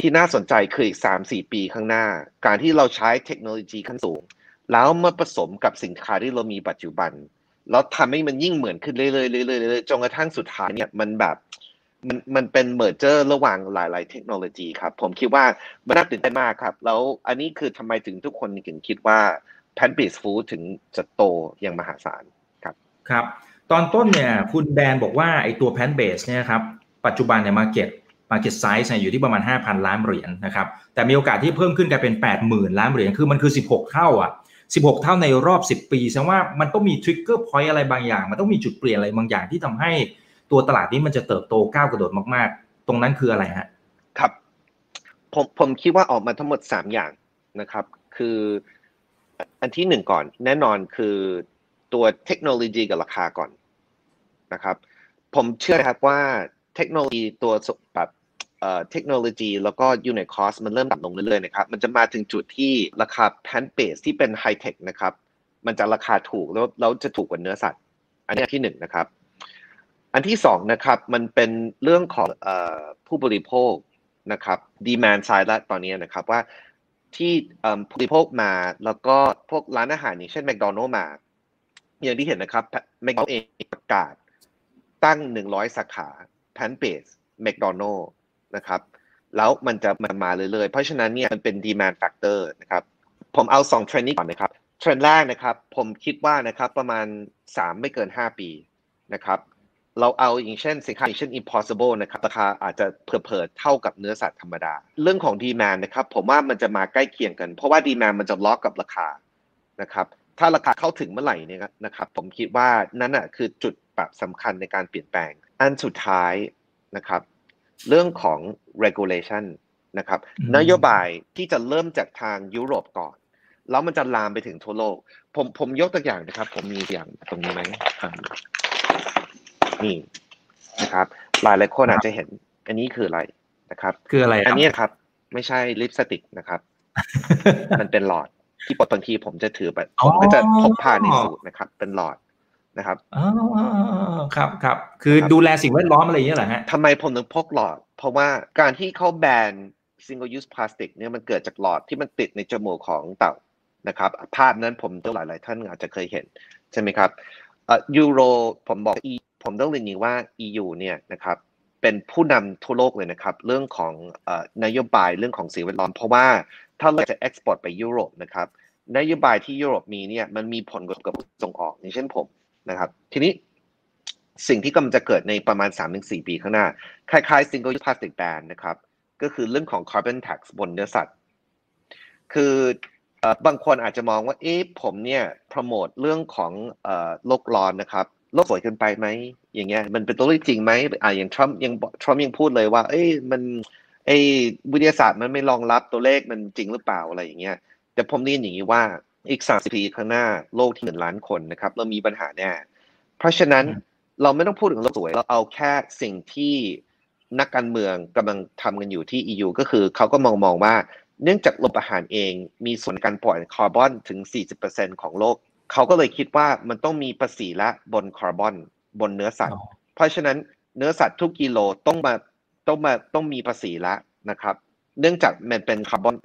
Speaker 3: ที่น่าสนใจคืออีกสามสี่ปีข้างหน้า การที่เราใช้เทคโนโลยีขั้นสูง แล้วมาผสมกับสินค้าที่เรามีปัจจุบัน แล้วทำให้มันยิ่งเหมือนขึ้นเรื่อยๆเรื่อยๆจนกระทั่งสุดท้ายเนี่ยมันแบบ มันมันเป็น merger ระหว่างหลาย ๆ เทคโนโลยีครับ ผมคิดว่ามันน่าตื่นเต้นมากครับ แล้วอันนี้คือทำไมถึงทุกคนถึงคิดว่า plant-based food ถึงจะโตอย่างมหาศาลครับ
Speaker 2: ครับตอนต้นเนี่ยคุณแดนบอกว่าไอตัว plant-based เนี่ยครับปัจจุบันเนี่ย market market size อยู่ที่ประมาณ 5,000 ล้านเหรียญนะครับแต่มีโอกาสที่เพิ่มขึ้นกลายเป็น 80,000 ล้านเหรียญคือมันคือ 16 เท่าอะ 16 เท่าในรอบ 10 ปีแสดงว่ามันต้องมี trigger point อะไรบางอย่าง มันต้องมีจุดเปลี่ยนอะไรบางอย่างที่ทำให้ ตัวตลาดนี้มันจะเติบโตก้าวกระโดดมาก ๆ ตรงนั้นคืออะไรฮะ
Speaker 3: ครับ ผมผมคิดว่าออกมาทั้งหมดสามอย่างนะครับ คืออันที่หนึ่งก่อน แน่นอนคือตัวเทคโนโลยีกับราคาก่อนนะครับ ผมเชื่อครับว่าเทคโนโลยีตัวแบบเทคโนโลยีแล้วก็ unit cost มันเริ่มต่ำลงเรื่อยๆนะครับ มันจะมาถึงจุดที่ราคา plant-based ที่เป็นไฮเทคนะครับ มันจะราคาถูกแล้วแล้วจะถูกกว่าเนื้อสัตว์ อันนี้ที่หนึ่งนะครับ อันที่สองนะครับมันเป็นเรื่องของผู้บริโภคนะครับ demand side และตอนนี้นะครับว่าที่ผู้บริโภคมาแล้วก็พวกร้านอาหารอย่างเช่นแมคโดนัลล์มา อย่างที่เห็นนะครับแมคโดนัลล์เองประกาศตั้ง 100 สาขา plant-based แมคโดนัลด์นะครับแล้วมันจะมามาเรื่อยๆ เพราะฉะนั้นเนี่ยมันเป็น demand factor นะครับผมเอา2เทรนด์นี้ก่อนนะครับเทรนด์แรกนะครับผมคิดว่านะครับประมาณ 3 ไม่เกิน 5 ปีนะครับ เราเอาอย่างเช่นสินค้าอย่างเช่น impossible นะครับราคาอาจจะเผลอๆเท่ากับเนื้อสัตว์ธรรมดา เรื่องของดีแมนนะครับผมว่ามันจะมาใกล้เคียงกัน เพราะว่าดีแมนมันจะล็อกกับราคานะครับถ้าราคาเข้าถึงเมื่อไหร่เนี่ยนะครับผมคิดว่านั่นอะคือจุดปรับสำคัญในการเปลี่ยนแปลง อันสุดท้ายนะครับเรื่องของ regulation นะครับนโยบายที่จะเริ่มจากทางยุโรปก่อน แล้วมันจะลามไปถึงทั่วโลก ผมผมยกตัวอย่างนะครับ ผมมีอย่างตรงนี้ไหม นี่นะครับหลายหลายคนอาจจะเห็น อันนี้คืออะไรนะครับ
Speaker 2: คืออะไร
Speaker 3: อันนี้ครับ ไม่ใช่ลิปสติกนะครับ มันเป็นหลอดที่ปกติผมจะถือแบบผมก็จะพกพาในสูตรนะครับ เป็นหลอดนะครับ
Speaker 2: อ๋อครับครับ คือดูแลสิ่งแวดล้อมอะไรอย่างเงี้ยเหรอฮะ
Speaker 3: ทำไมผมถึงพกหลอด เพราะว่าการที่เขาแบน single use plastic เนี่ยมันเกิดจากหลอดที่มันติดในจมูกของเต่านะครับ ภาพนั้นผมว่าหลาย ๆ ท่านอาจจะเคยเห็น ใช่ไหมครับยูโรผมบอก ผมต้องเรียนอย่างว่า EU เนี่ยนะครับเป็นผู้นำทั่วโลกเลยนะครับเรื่องของนโยบายเรื่องของสิ่งแวดล้อมเพราะว่าถ้าเราจะ export ไปยุโรปนะครับนโยบายที่ยุโรปมีเนี่ยมันมีผลกระทบกับส่งออกอย่างเช่นผมนะครับ ทีนี้สิ่งที่กำลังจะเกิดในประมาณ 3-4 ปีข้างหน้า คล้ายๆ single use plastic ban นะครับ ก็คือเรื่องของ carbon tax บนเนื้อสัตว์ คือบางคนอาจจะมองว่า เอ๊ะผมเนี่ย โปรโมทเรื่องของโลกร้อนนะครับ โลกสวยเกินไปไหมอย่างเงี้ยมันเป็นตัวเลขจริงไหมอ่าอย่างทรัมป์ยังทรัมป์ยังพูดเลยว่า เอ้ยมันไอ้วิทยาศาสตร์มันไม่รองรับตัวเลขมันจริงหรือเปล่าอะไรอย่างเงี้ยแต่ผมเรียนอย่างนี้ว่าอีกสามสิบปีข้างหน้าโลกที่หนึ่งล้านคนนะครับ เรามีปัญหาแน่เพราะฉะนั้นเราไม่ต้องพูดถึงโลกสวย เราเอาแค่สิ่งที่นักการเมืองกำลังทำกันอยู่ที่ EU ก็คือเขาก็มองมองว่า เนื่องจากโลกอาหารเองมีส่วนการปล่อยคาร์บอนถึง 40%ของโลก เขาก็เลยคิดว่ามันต้องมีภาษีละบนคาร์บอนบนเนื้อสัตว์ เพราะฉะนั้นเนื้อสัตว์ทุกกิโลต้องมาต้องมาต้องมีภาษีละนะครับ เนื่องจากมันเป็นคาร์บอน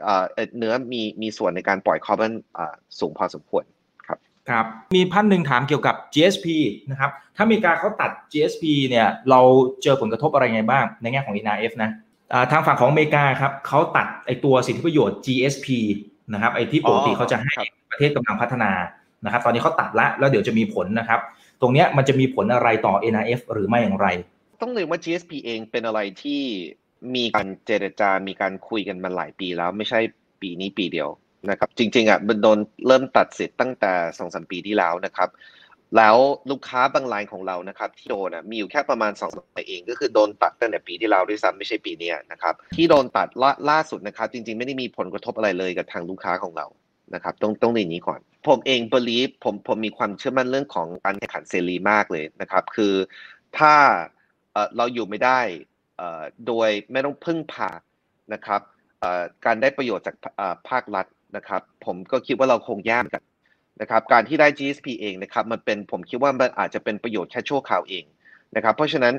Speaker 3: เนื้อมีมีส่วนในการปล่อยคาร์บอนสูงพอสมควรครับ
Speaker 2: ครับ มีพันหนึ่งถามเกี่ยวกับ GSP นะครับถ้ามีการเขาตัด GSP เนี่ยเราเจอผลกระทบอะไรไงบ้างในแง่ของ NRF นะทางฝั่งของอเมริกาครับเขาตัดไอตัวสิทธิประโยชน์ GSP นะครับไอที่ปกติเขาจะให้ประเทศกำลังพัฒนา นะครับตอนนี้เขาตัดละแล้วเดี๋ยวจะมีผลนะครับตรงนี้มันจะมีผลอะไรต่อ NRF หรือไม่อย่างไร
Speaker 3: ต้องเรียนว่า GSP เองเป็นอะไรที่มีการเจรจา มีการคุยกันมาหลายปีแล้วไม่ใช่ปีนี้ปีเดียวนะครับจริงๆอะมันโดนเริ่มตัดสิทธิ์ตั้งแต่สองสามปีที่แล้วนะครับ แล้วลูกค้าบางรายของเรานะครับที่โดนอะมีอยู่แค่ประมาณสองสายเองก็คือโดนตัดตั้งแต่ปีที่แล้วด้วยซ้ำไม่ใช่ปีนี้นะครับที่โดนตัดล่าสุดนะครับ จริงๆไม่ได้มีผลกระทบอะไรเลยกับทางลูกค้าของเรา นะครับต้องต้องเรียนนี้ก่อน ผมเองบลีฟผมผมมีความเชื่อมั่นเรื่องของการแข่งขันเสรีมากเลยนะครับ คือถ้าเราอยู่ไม่ได้โดยไม่ต้องพึ่งพานะครับการได้ประโยชน์จากภาครัฐนะครับ ผมก็คิดว่าเราคงยากกันนะครับ การที่ได้ GSP เองนะครับ มันเป็นผมคิดว่ามันอาจจะเป็นประโยชน์แค่ชั่วคราวเอง นะครับเพราะฉะนั้น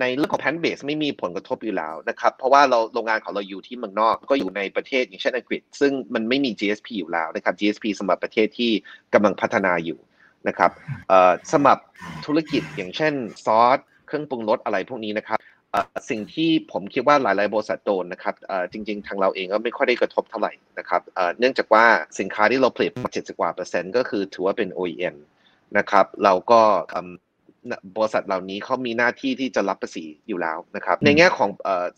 Speaker 3: ในเรื่องของแพนเบสไม่มีผลกระทบอยู่แล้วนะครับเพราะว่าเราโรงงานของเราอยู่ที่เมืองนอกก็อยู่ในประเทศอย่างเช่นอังกฤษ ซึ่งมันไม่มี GSP อยู่แล้วนะครับ GSP สำหรับประเทศที่กำลังพัฒนาอยู่นะครับสำหรับธุรกิจอย่างเช่นซอสเครื่องปรุงรสอะไรพวกนี้นะครับสิ่งที่ผมคิดว่าหลายๆบริษัทโดนนะครับจริง ๆ ทางเราเองก็ไม่ค่อยได้กระทบเท่าไหร่นะครับเนื่องจากว่าสินค้าที่เราผลิตมา70กว่าเปอร์เซ็นต์ก็คือถือว่าเป็น OEM นะครับเราก็ บริษัทเหล่านี้เขามีหน้าที่ที่จะรับภาษีอยู่แล้วนะครับ ในแง่ของ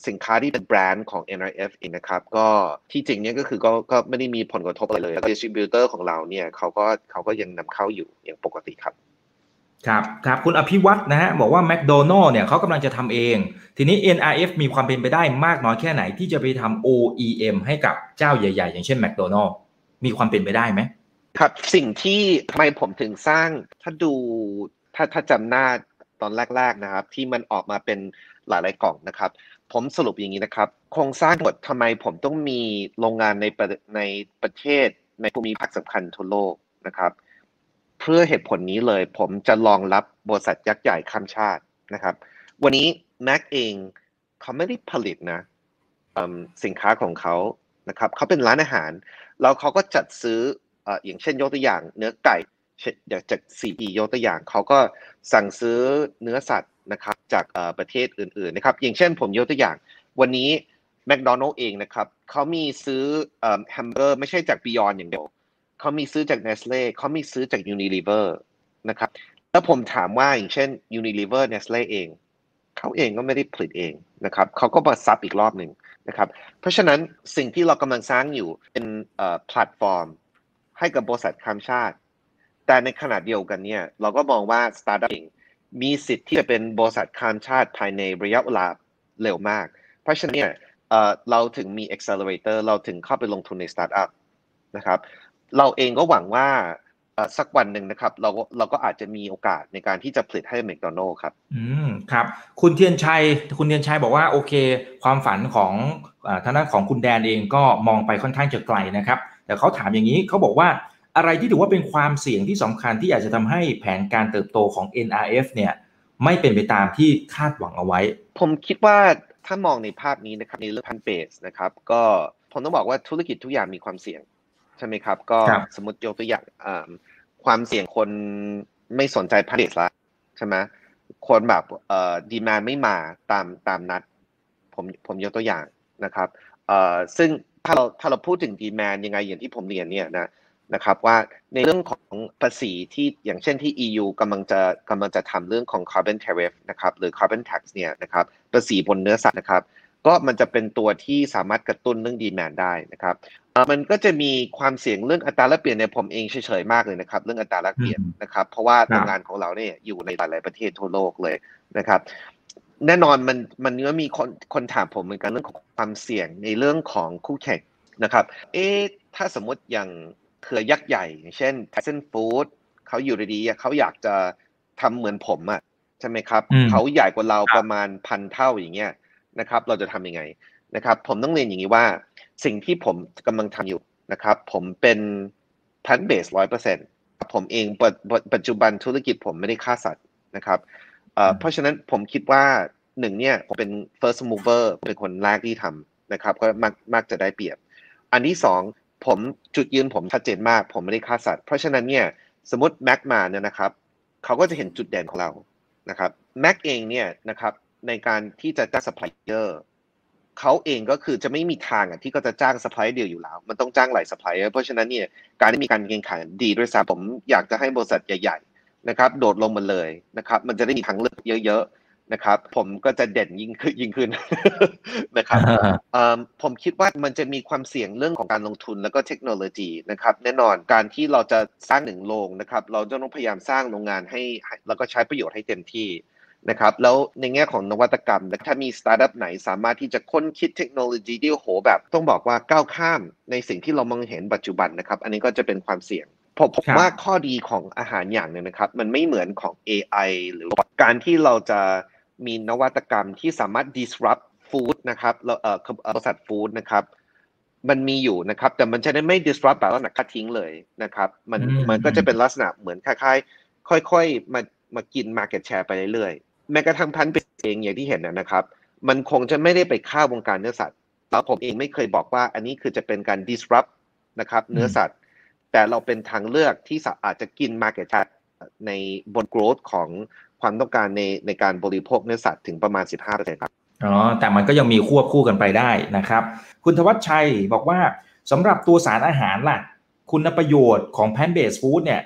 Speaker 3: สินค้าที่เป็นแบรนด์ของ NRF เองนะครับ ก็ที่จริงเนี่ยก็คือก็ก็ไม่ได้มีผลกระทบอะไรเลยดิสติบิวเตอร์ของเราเนี่ยเขาก็เขาก็ยังนำเข้าอยู่อย่างปกติครับ
Speaker 2: ครับครับคุณอภิวัตนะฮะบอกว่าแมคโดนัลล์เนี่ยเขากำลังจะทำเอง ทีนี้ NRF มีความเป็นไปได้มากน้อยแค่ไหนที่จะไปทำ OEM ให้กับเจ้าใหญ่ ๆ อย่างเช่นแมคโดนัลล์มีความเป็นไปได้ไหม
Speaker 3: ครับ สิ่งที่ทำไมผมถึงสร้างถ้าดู ถ้าถ้าจำหน้าตอนแรก ๆนะครับ ที่มันออกมาเป็นหลายๆกล่องนะครับ ผมสรุปอย่างนี้นะครับ โครงสร้างหมดทำไมผมต้องมีโรงงานในประในประเทศ ในภูมิภาคสำคัญทั่วโลกนะครับ เพื่อเหตุผลนี้เลย ผมจะรองรับบริษัทยักษ์ใหญ่ข้ามชาตินะครับ วันนี้ Mac เองเขาไม่ได้ผลิตนะสินค้าของเขานะครับเขาเป็นร้านอาหาร แล้วเขาก็จัดซื้ออย่างเช่นยกตัวอย่างเนื้อไก่ อยากจากซีอียกตัวอย่างเขาก็สั่งซื้อเนื้อสัตว์นะครับจากประเทศอื่นๆนะครับอย่างเช่นผมยกตัวอย่าง วันนี้แมคโดนัลล์เองนะครับเขามีซื้อแฮมเบอร์ ไม่ใช่จาก Beyond อย่างเดียวเขามีซื้อจากเนสเล่เขามีซื้อจากยูนิลิเวอร์นะครับแล้วผมถามว่าอย่างเช่นยูนิลิเวอร์เนสเล่เองเขาเองก็ไม่ได้ผลิตเองนะครับเขาก็มา sub อีกรอบหนึ่งนะครับเพราะฉะนั้นสิ่งที่เรากำลังสร้างอยู่เป็นแพลตฟอร์ม ให้กับบริษัทข้ามชาติ แต่ในขณะเดียวกันเนี่ยเราก็มองว่าสตาร์ทอัพมีสิทธิ์ที่จะเป็นบริษัทข้ามชาติภายในระยะเวลาเร็วมาก เพราะฉะนั้นเนี่ยเราถึงมี accelerator เราถึงเข้าไปลงทุนในสตาร์ทอัพนะครับเราเองก็หวังว่าสักวันหนึ่งนะครับเราเราก็อาจจะมีโอกาสในการที่จะผลิตให้แมคโดนัลล์ครับ
Speaker 2: อืมครับ คุณเทียนชัย คุณเทียนชัยบอกว่าโอเค ความฝันของทางด้านของคุณแดนเองก็มองไปค่อนข้างจะไกลนะครับ แต่เขาถามอย่างนี้เขาบอกว่า อะไรที่ถือว่าเป็นความเสี่ยงที่สำคัญที่อาจจะทำให้แผนการเติบโตของ NRF เนี่ยไม่เป็นไปตามที่คาดหวังเอาไว้
Speaker 3: ผมคิดว่าถ้ามองในภาพนี้นะครับในเรื่องพันเบสนะครับก็ผมต้องบอกว่าธุรกิจทุกอย่างมีความเสี่ยงใช่ไหมครับ ก็สมมติยกตัวอย่างความเสี่ยงคนไม่สนใจพันเบสละใช่ไหมคนแบบเอ่อดีมาไม่มาตามตามนัด ผมผมยกตัวอย่างนะครับเอ่อซึ่งถ้าเราถ้าเราพูดถึงดีแมนยังไงอย่างที่ผมเรียนเนี่ยนะ นะครับว่าในเรื่องของภาษีที่อย่างเช่นที่ EU กำลังจะกำลังจะทำเรื่องของ carbon tariff นะครับหรือ carbon tax เนี่ยนะครับภาษีบนเนื้อสัตว์นะครับก็มันจะเป็นตัวที่สามารถกระตุ้นเรื่องดีแมนได้นะครับมันก็จะมีความเสี่ยงเรื่องอัตราแลกเปลี่ยนในผมเองเฉยๆมากเลยนะครับ เรื่องอัตราแลกเปลี่ยนนะครับ เพราะว่าโรงงานของเราเนี่ยอยู่ในหลายๆประเทศทั่วโลกเลยนะครับแน่นอนมันมันก็มีคนคนถามผมเหมือนกันเรื่องของความเสี่ยงในเรื่องของคู่แข่งนะครับ เอ๊ถ้าสมมติอย่าง เครือยักษ์ใหญ่ อย่างเช่น Tyson Food เขาอยู่ดีๆเขาอยากจะทำเหมือนผมอะใช่ไหมครับเขาใหญ่กว่าเราประมาณพันเท่าอย่างเงี้ยนะครับ เราจะทำยังไงนะครับ ผมต้องเรียนอย่างนี้ว่า สิ่งที่ผมกำลังทำอยู่นะครับ ผมเป็นพันเบสร้อยเปอร์เซ็นต์ผมเองปัจจุบันธุรกิจผมไม่ได้ฆ่าสัตว์นะครับเพราะฉะนั้นผมคิดว่าหนึ่งเนี่ยผมเป็น first mover เป็นคนแรกที่ทำนะครับ ก็มักมักจะได้เปรียบ อันที่สอง ผมจุดยืนผมชัดเจนมาก ผมไม่ได้ฆ่าสัตว์ เพราะฉะนั้นเนี่ยสมมติแม็กมาเนี่ยนะครับเขาก็จะเห็นจุดเด่นของเรานะครับแม็กเองเนี่ยนะครับในการที่จะจ้างซัพพลายเออร์เขาเองก็คือจะไม่มีทางอะที่ก็จะจ้างซัพพลายเออร์เดียวอยู่แล้ว มันต้องจ้างหลายซัพพลายเออร์เพราะฉะนั้นเนี่ยการที่มีการแข่งขันดีด้วยซ้ำผมอยากจะให้บริษัทใหญ่ ๆ นะครับ โดดลงมาเลยนะครับ มันจะได้มีทางเลือกเยอะ นะครับ ผมก็จะเด่นยิ่งขึ้นยิ่งขึ้นนะครับผมคิดว่ามันจะมีความเสี่ยงเรื่องของการลงทุนแล้วก็เทคโนโลยีนะครับ แน่นอนการที่เราจะสร้างหนึ่งโรงนะครับ เราจะต้องพยายามสร้างโรงงานให้ แล้วก็ใช้ประโยชน์ให้เต็มที่นะครับแล้วในแง่ของนวัตกรรมถ้ามีสตาร์ทอัพไหนสามารถที่จะค้นคิดเทคโนโลยีที่โหแบบต้องบอกว่าก้าวข้ามในสิ่งที่เรามองเห็นปัจจุบันนะครับ อันนี้ก็จะเป็นความเสี่ยงผมผมว่าข้อดีของอาหารอย่างหนึ่งนะครับ มันไม่เหมือนของ AI หรือการที่เราจะ มีนวัตกรรมที่สามารถ disrupt food นะครับเราเอ่อบริษัทฟู้ดนะครับ มันมีอยู่นะครับ แต่มันจะได้ไม่ disrupt แบบว่าหนักคัดทิ้งเลยนะครับ มันมันก็จะเป็นลักษณะเหมือนคล้ายๆ ค่อยๆ มามากิน market share ไปเรื่อยๆ แม้กระทั่งพันเป็นเองอย่างที่เห็นนะครับ มันคงจะไม่ได้ไปฆ่าวงการเนื้อสัตว์ แล้วผมเองไม่เคยบอกว่าอันนี้คือจะเป็นการ disrupt นะครับ เนื้อสัตว์ แต่เราเป็นทางเลือกที่อาจจะกิน market share ในบน growth ของ ความต้องการในในการบริโภคเนื้อสัตว์ถึงประมาณ 15%ครับ
Speaker 2: อ๋อแต่มันก็ยังมีควบคู่กันไปได้นะครับ คุณทวัชชัยบอกว่าสำหรับตัวสารอาหารล่ะ คุณประโยชน์ของแพนเบสฟู้ดเนี่ย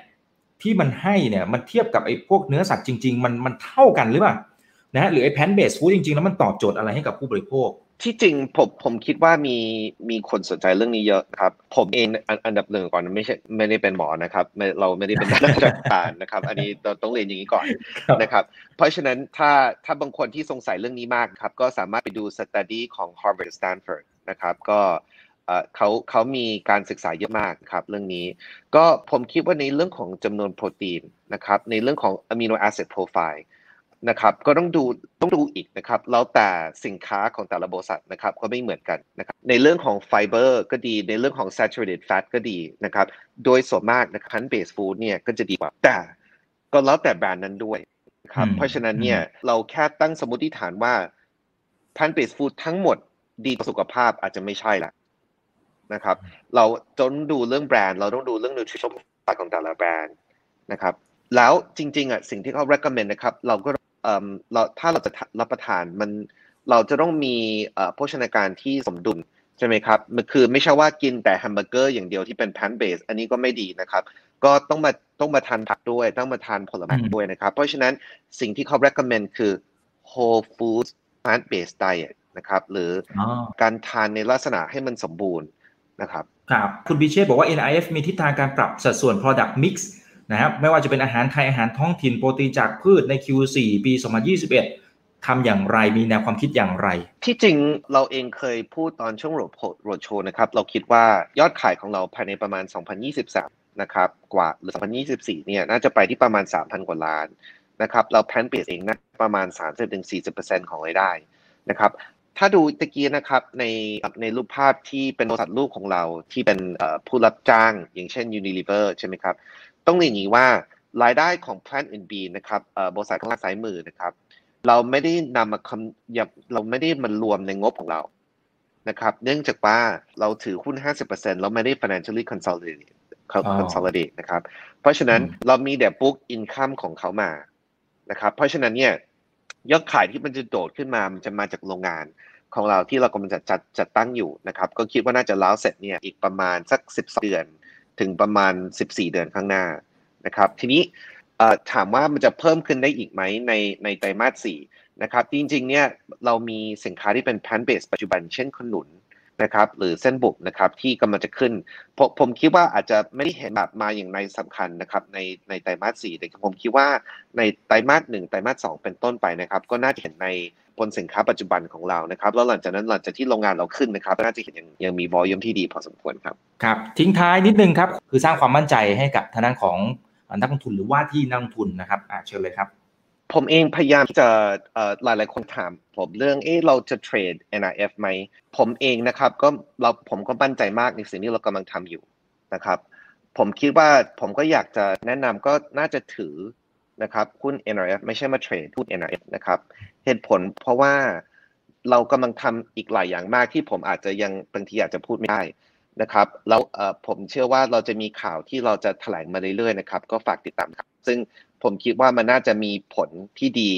Speaker 2: ที่มันให้เนี่ยมันเทียบกับไอ้พวกเนื้อสัตว์จริง ๆ มันมันเท่ากันหรือเปล่านะหรือไอ้แพนเบสฟู้ดจริง ๆ แล้วมันตอบโจทย์อะไรให้กับผู้บริโภค
Speaker 3: ที่จริงผมผมคิดว่ามีมีคนสนใจเรื่องนี้เยอะครับ ผมเองอันดับหนึ่งก่อนไม่ใช่ไม่ได้เป็นหมอนะครับเราไม่ได้เป็นนักราชการนะครับ อันนี้เราต้องเรียนอย่างนี้ก่อนนะครับ เพราะฉะนั้นถ้าถ้าบางคนที่สงสัยเรื่องนี้มากครับ ก็สามารถไปดูสต u d y ของ Harvard Stanford นะครับก็เขาเขามีการศึกษาเยอะมากครับเรื่องนี้ ก็ผมคิดว่าในเรื่องของจำนวนโปรตีนนะครับในเรื่องของ amino acid profile นะครับก็ต้องดูต้องดูอีกนะครับแล้วแต่สินค้าของแต่ละบริษัทนะครับก็ไม่เหมือนกันนะครับในเรื่องของไฟเบอร์ก็ดีในเรื่องของ saturated fat ก็ดีนะครับโดยส่วนมากนะครับ plant based food เนี่ยก็จะดีกว่าแต่ก็แล้วแต่แบรนด์นั้นด้วยครับเพราะฉะนั้นเนี่ยเราแค่ตั้งสมมติฐานว่า plant based food ทั้งหมดดีต่อสุขภาพอาจจะไม่ใช่ละนะครับ เราต้องดูเรื่องแบรนด์ เราต้องดูเรื่อง nutrition ของแต่ละแบรนด์นะครับแล้วจริงๆอะสิ่งที่เขา recommend นะครับ เราก็ เราถ้าเราจะรับประทานมันเราจะต้องมีโภชนาการที่สมดุลใช่ไหมครับมันคือไม่ใช่ว่ากินแต่แฮมเบอร์เกอร์อย่างเดียวที่เป็น plant based อันนี้ก็ไม่ดีนะครับ ก็ต้องมาต้องมาทานผักด้วย ต้องมาทานผลไม้ด้วยนะครับ เพราะฉะนั้นสิ่งที่เขา recommend คือ whole foods plant based diet นะครับ หรือการทานในลักษณะให้มันสมบูรณ์นะครับ
Speaker 2: ครับ คุณบิเช่บอกว่า NIF มีทิศทางการปรับสัดส่วน product mix นะครับไม่ว่าจะเป็นอาหารไทยอาหารท้องถิ่นโปรตีนจากพืชใน Q4 ปี 2021ทำอย่างไรมีแนวความคิดอย่างไร
Speaker 3: ที่จริงเราเองเคยพูดตอนช่วงโรดโชว์นะครับ เราคิดว่ายอดขายของเราภายในประมาณ 2023 นะครับ กว่าหรือ 2024 เนี่ยน่าจะไปที่ประมาณ 3,000 กว่าล้านนะครับ เราแพนเปสเองนะประมาณ 30-40%ของรายได้นะครับถ้าดูตะกี้นะครับในในรูปภาพที่เป็นบริษัทลูกของเราที่เป็นผู้รับจ้าง อย่างเช่น Unilever ใช่ไหมครับ ต้องเรียนอย่างนี้ว่ารายได้ของ Plant and Bean นะครับบริษัทข้างล่างซ้ายมือนะครับ เราไม่ได้นำมาคำเราไม่ได้มันรวมในงบของเรานะครับ เนื่องจากว่าเราถือหุ้น 50%เราไม่ได้ financially consolidate consolidate นะครับ เพราะฉะนั้นเรามีแต่ book income ของเขามานะครับ เพราะฉะนั้นเนี่ยยอดขายที่มันจะโดดขึ้นมา มันจะมาจากโรงงานของเราที่เรากำลังจะจัดจัดตั้งอยู่นะครับ ก็คิดว่าน่าจะแล้วเสร็จเนี่ยอีกประมาณสัก 10 เดือน ถึงประมาณ 14 เดือนข้างหน้านะครับ ทีนี้ถามว่ามันจะเพิ่มขึ้นได้อีกไหมในในไตรมาสสี่นะครับจริงๆเนี่ยเรามีสินค้าที่เป็น plant based ปัจจุบันเช่นขนุนนะครับหรือเส้นบุกนะครับที่กำลังจะขึ้นผมผมคิดว่าอาจจะไม่ได้เห็นแบบมาอย่างในสำคัญนะครับในในไตรมาสสี่แต่ผมคิดว่าในไตรมาสหนึ่งไตรมาสสองเป็นต้นไปนะครับ ก็น่าจะเห็นใน บนสินค้าปัจจุบันของเรานะครับแล้วหลังจากนั้นหลังจากที่โรงงานเราขึ้นนะครับน่าจะเห็นยังยังมีบอลยมที่ดีพอสมควรครับ
Speaker 2: ครับทิ้งท้ายนิดนึงครับคือสร้างความมั่นใจให้กับทางด้านของนักลงทุนหรือว่าที่นักลงทุนนะครับอ่าเชิญเลยครับ
Speaker 3: ผมเองพยายามจะหลายหลายคนถามผมเรื่องเออเราจะเทรด NRF ไหม ผมเองนะครับก็เราผมก็มั่นใจมากในสิ่งที่เรากำลังทำอยู่นะครับ ผมคิดว่าผมก็อยากจะแนะนำก็น่าจะถือ นะครับหุ้น NRF ไม่ใช่มาเทรดหุ้น NRF นะครับเหตุผลเพราะว่าเรากำลังทำอีกหลายอย่างมากที่ผมอาจจะยังบางทีอาจจะพูดไม่ได้นะครับแล้วผมเชื่อว่าเราจะมีข่าวที่เราจะแถลงมาเรื่อยๆนะครับ ก็ฝากติดตามครับ ซึ่งผมคิดว่ามันน่าจะมีผลที่ดี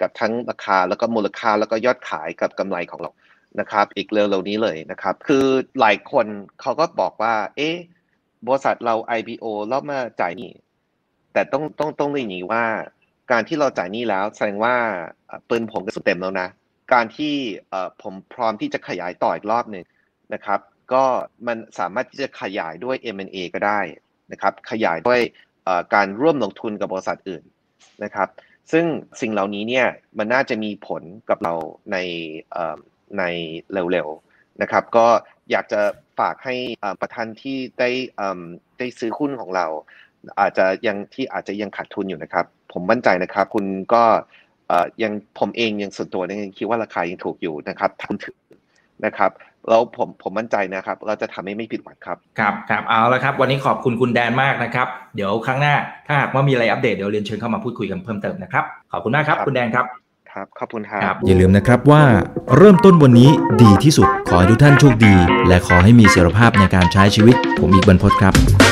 Speaker 3: กับทั้งราคาแล้วก็มูลค่าแล้วก็ยอดขายกับกำไรของเรานะครับ อีกเร็วๆนี้เลยนะครับ คือหลายคนเขาก็บอกว่า เอ๊ะบริษัทเรา IPO แล้วมาจ่ายนี่ แต่ต้องต้องต้องเรียนนี้ว่า การที่เราจ่ายนี่แล้วแสดงว่าปืนผมก็สุดเต็มแล้วนะ การที่ผมพร้อมที่จะขยายต่ออีกรอบหนึ่งนะครับ ก็มันสามารถที่จะขยายด้วย M&A ก็ได้นะครับ ขยายด้วยการร่วมลงทุนกับบริษัทอื่นนะครับ ซึ่งสิ่งเหล่านี้เนี่ยมันน่าจะมีผลกับเราในในเร็วๆนะครับ ก็อยากจะฝากให้ประธานที่ได้ได้ซื้อหุ้นของเรา อาจจะยังที่อาจจะยังขาดทุนอยู่นะครับ ผมมั่นใจนะครับ คุณก็ยังผมเองยังส่วนตัวยังคิดว่าราคายังถูกอยู่นะครับทำถึงนะครับแล้วผมผมมั่นใจนะครับ เราจะทำให้ไม่ผิดหวังครับ
Speaker 2: ครับครับเอาละครับ วันนี้ขอบคุณคุณแดนมากนะครับ เดี๋ยวครั้งหน้า ถ้าหากว่ามีอะไรอัปเดตเดี๋ยวเรียนเชิญเข้ามาพูดคุยกันเพิ่มเติมนะครับ ขอบคุณมากครับ คุณแดนครับ
Speaker 3: ครับขอบคุณครับ
Speaker 1: อย่าลืมนะครับว่าเริ่มต้นวันนี้ดีที่สุดขอให้ทุกท่านโชคดี และขอให้มีเสรีภาพในการใช้ชีวิต ผมอีกบรรพศครับ